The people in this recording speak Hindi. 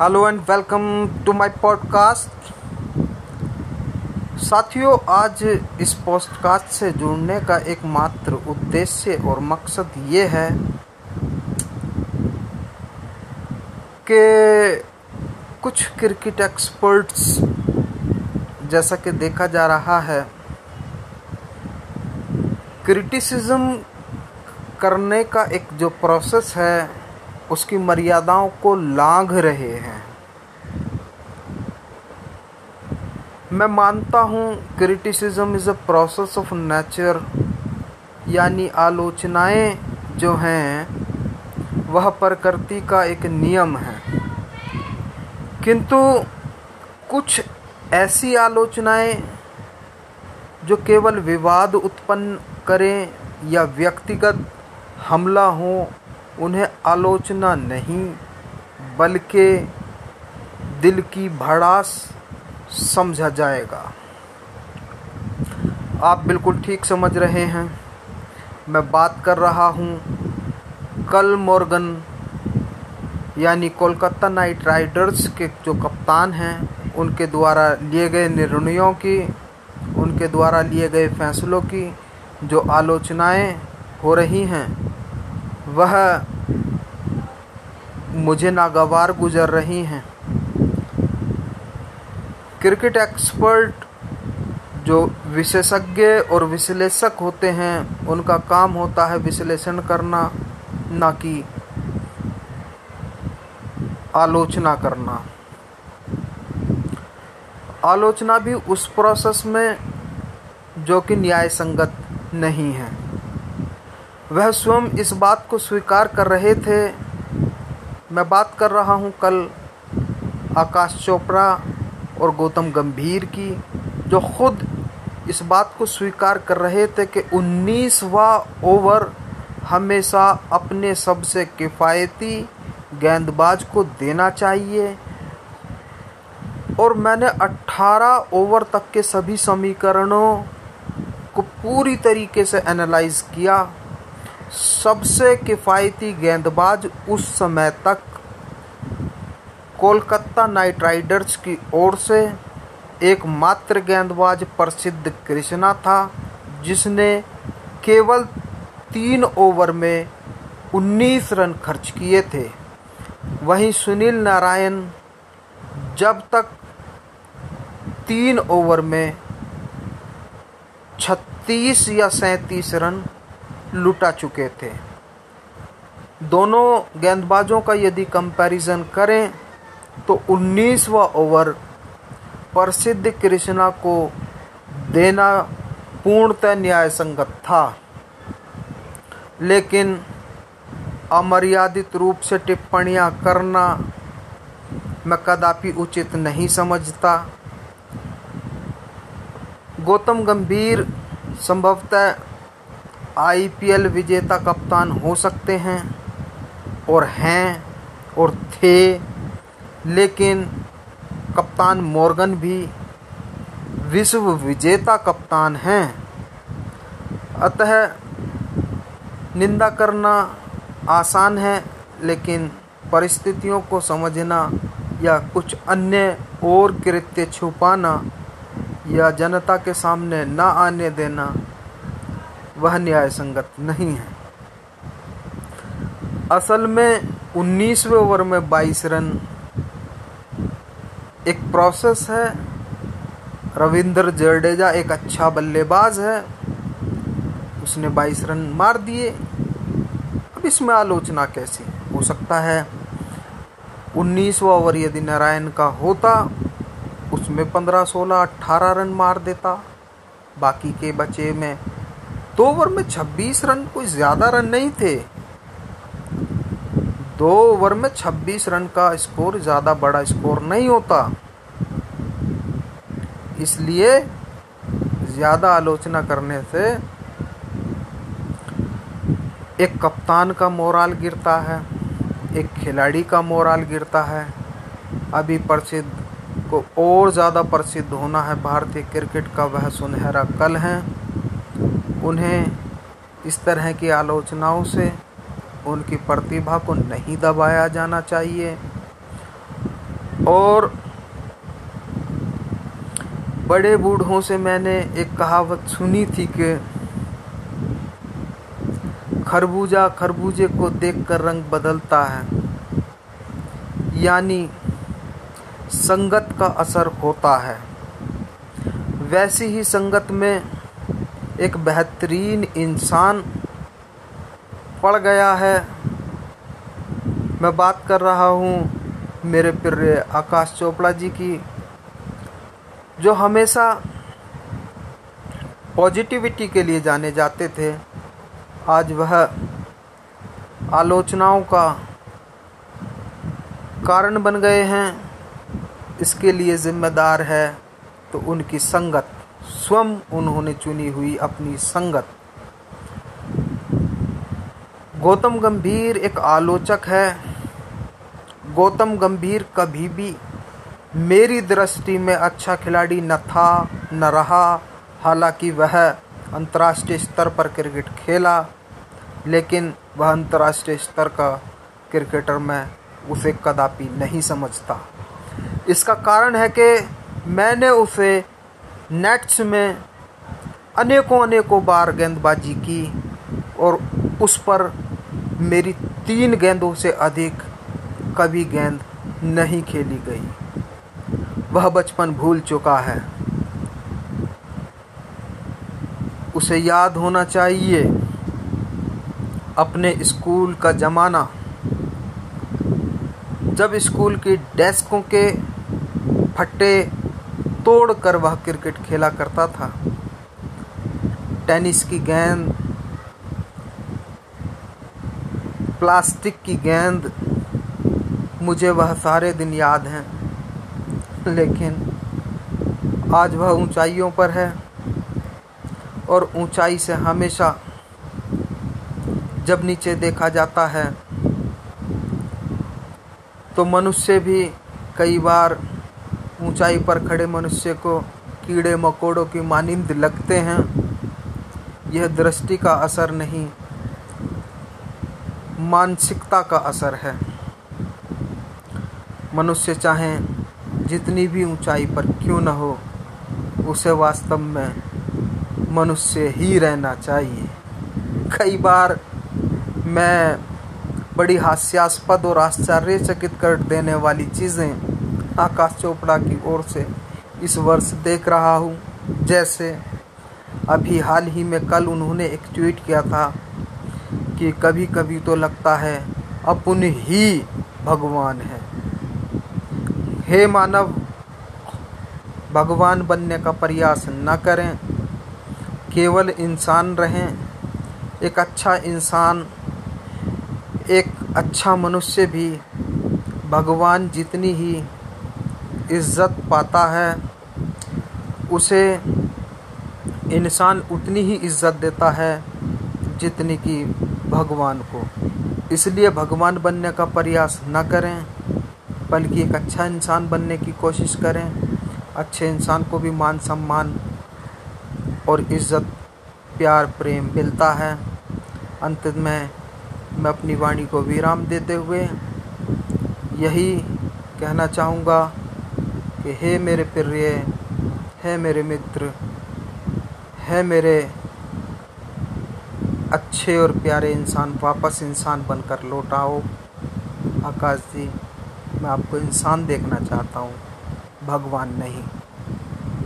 Hello and welcome to my podcast. साथियों, आज इस पॉडकास्ट से जुड़ने का एकमात्र उद्देश्य और मकसद ये है कि कुछ क्रिकेट एक्सपर्ट्स, जैसा कि देखा जा रहा है, क्रिटिसिज्म करने का एक जो प्रोसेस है उसकी मर्यादाओं को लांघ रहे हैं। मैं मानता हूँ criticism is a process of nature यानी आलोचनाएँ जो हैं, वह प्रकृति का एक नियम है। किंतु कुछ ऐसी आलोचनाएँ जो केवल विवाद उत्पन्न करें या व्यक्तिगत हमला हो उन्हें आलोचना नहीं, बल्कि दिल की भड़ास समझा जाएगा। आप बिल्कुल ठीक समझ रहे हैं। मैं बात कर रहा हूँ कल मॉर्गन, यानी कोलकाता नाइट राइडर्स के जो कप्तान हैं, उनके द्वारा लिए गए निर्णयों की, उनके द्वारा लिए गए फैसलों की जो आलोचनाएँ हो रही हैं वह मुझे नागवार गुजर रही हैं। क्रिकेट एक्सपर्ट जो विशेषज्ञ और विश्लेषक होते हैं, उनका काम होता है विश्लेषण करना, ना कि आलोचना करना। आलोचना भी उस प्रोसेस में जो कि न्याय संगत नहीं है। वह स्वयं इस बात को स्वीकार कर रहे थे। मैं बात कर रहा हूँ कल आकाश चोपड़ा और गौतम गंभीर की, जो खुद इस बात को स्वीकार कर रहे थे कि उन्नीसवा ओवर हमेशा अपने सबसे किफ़ायती गेंदबाज को देना चाहिए। और मैंने 18 ओवर तक के सभी समीकरणों को पूरी तरीके से एनालाइज किया। सबसे किफ़ायती गेंदबाज उस समय तक कोलकाता नाइट राइडर्स की ओर से एकमात्र गेंदबाज प्रसिद्ध कृष्णा था, जिसने केवल तीन ओवर में 19 रन खर्च किए थे। वहीं सुनील नारायण जब तक तीन ओवर में 36 या सैंतीस रन लुटा चुके थे। दोनों गेंदबाजों का यदि कंपैरिजन करें तो 19वां ओवर प्रसिद्ध कृष्णा को देना पूर्णतः न्याय संगत था। लेकिन अमर्यादित रूप से टिप्पणियाँ करना मैं कदापि उचित नहीं समझता। गौतम गंभीर संभवतः आईपीएल विजेता कप्तान हो सकते हैं, और हैं, और थे, लेकिन कप्तान मॉर्गन भी विश्व विजेता कप्तान हैं। अतः निंदा करना आसान है, लेकिन परिस्थितियों को समझना या कुछ अन्य और कृत्य छुपाना या जनता के सामने न आने देना वह न्याय संगत नहीं है। असल में 19वें ओवर में 22 रन एक प्रोसेस है। रविंद्र जडेजा एक अच्छा बल्लेबाज है। उसने 22 रन मार दिए। अब इसमें आलोचना कैसी? हो सकता है 19वां ओवर यदि नारायण का होता, उसमें 15 16 18 रन मार देता। बाकी के बचे में दो ओवर में 26 रन कोई ज़्यादा रन नहीं थे। दो ओवर में 26 रन का स्कोर, ज़्यादा बड़ा स्कोर नहीं होता। इसलिए ज़्यादा आलोचना करने से एक कप्तान का मोराल गिरता है, एक खिलाड़ी का मोराल गिरता है। अभी प्रसिद्ध को और ज़्यादा प्रसिद्ध होना है भारतीय क्रिकेट का वह सुनहरा कल है। उन्हें इस तरह की आलोचनाओं से उनकी प्रतिभा को नहीं दबाया जाना चाहिए। और बड़े बूढ़ों से मैंने एक कहावत सुनी थी कि खरबूजा खरबूजे को देखकर रंग बदलता है, यानी संगत का असर होता है। वैसी ही संगत में एक बेहतरीन इंसान पड़ गया है। मैं बात कर रहा हूँ मेरे प्रिय आकाश चोपड़ा जी की, जो हमेशा पॉजिटिविटी के लिए जाने जाते थे। आज वह आलोचनाओं का कारण बन गए हैं। इसके लिए जिम्मेदार है तो उनकी संगत स्वयं उन्होंने चुनी हुई अपनी संगत। गौतम गंभीर एक आलोचक है। गौतम गंभीर कभी भी मेरी दृष्टि में अच्छा खिलाड़ी न था, न रहा। हालाँकि वह अंतर्राष्ट्रीय स्तर पर क्रिकेट खेला, लेकिन वह अंतर्राष्ट्रीय स्तर का क्रिकेटर मैं उसे कदापि नहीं समझता। इसका कारण है कि मैंने उसे नेट्स में अनेकों अनेकों बार गेंदबाजी की और उस पर मेरी तीन गेंदों से अधिक कभी गेंद नहीं खेली गई। वह बचपन भूल चुका है। उसे याद होना चाहिए, अपने स्कूल का ज़माना। जब स्कूल की डेस्कों के फट्टे तोड़कर वह क्रिकेट खेला करता था। टेनिस की गेंद, प्लास्टिक की गेंद, मुझे वह सारे दिन याद हैं। लेकिन आज वह ऊंचाइयों पर है और ऊंचाई से हमेशा जब नीचे देखा जाता है तो मनुष्य भी कई बार ऊंचाई पर खड़े मनुष्य को कीड़े मकोड़ों की मानिंद लगते हैं। यह दृष्टि का असर नहीं, मानसिकता का असर है। मनुष्य चाहे जितनी भी ऊंचाई पर क्यों न हो, उसे वास्तव में मनुष्य ही रहना चाहिए। कई बार मैं बड़ी हास्यास्पद और आश्चर्यचकित कर देने वाली चीज़ें आकाश चोपड़ा की ओर से इस वर्ष देख रहा हूँ। जैसे अभी हाल ही में कल उन्होंने एक ट्वीट किया था कि कभी कभी तो लगता है अपन ही भगवान है। हे मानव, भगवान बनने का प्रयास न करें। केवल इंसान रहें। एक अच्छा इंसान, एक अच्छा मनुष्य भी भगवान जितनी ही इज़्ज़त पाता है, उसे इंसान उतनी ही इज़्ज़त देता है जितनी कि भगवान को। इसलिए भगवान बनने का प्रयास न करें, बल्कि एक अच्छा इंसान बनने की कोशिश करें। अच्छे इंसान को भी मान सम्मान और इज़्ज़त, प्यार, प्रेम मिलता है। अंत में मैं अपनी वाणी को विराम देते हुए यही कहना चाहूँगा। कि हे मेरे प्रिय, है मेरे मित्र, है मेरे अच्छे और प्यारे इंसान, वापस इंसान बनकर लौट आओ। आकाश जी, मैं आपको इंसान देखना चाहता हूँ, भगवान नहीं।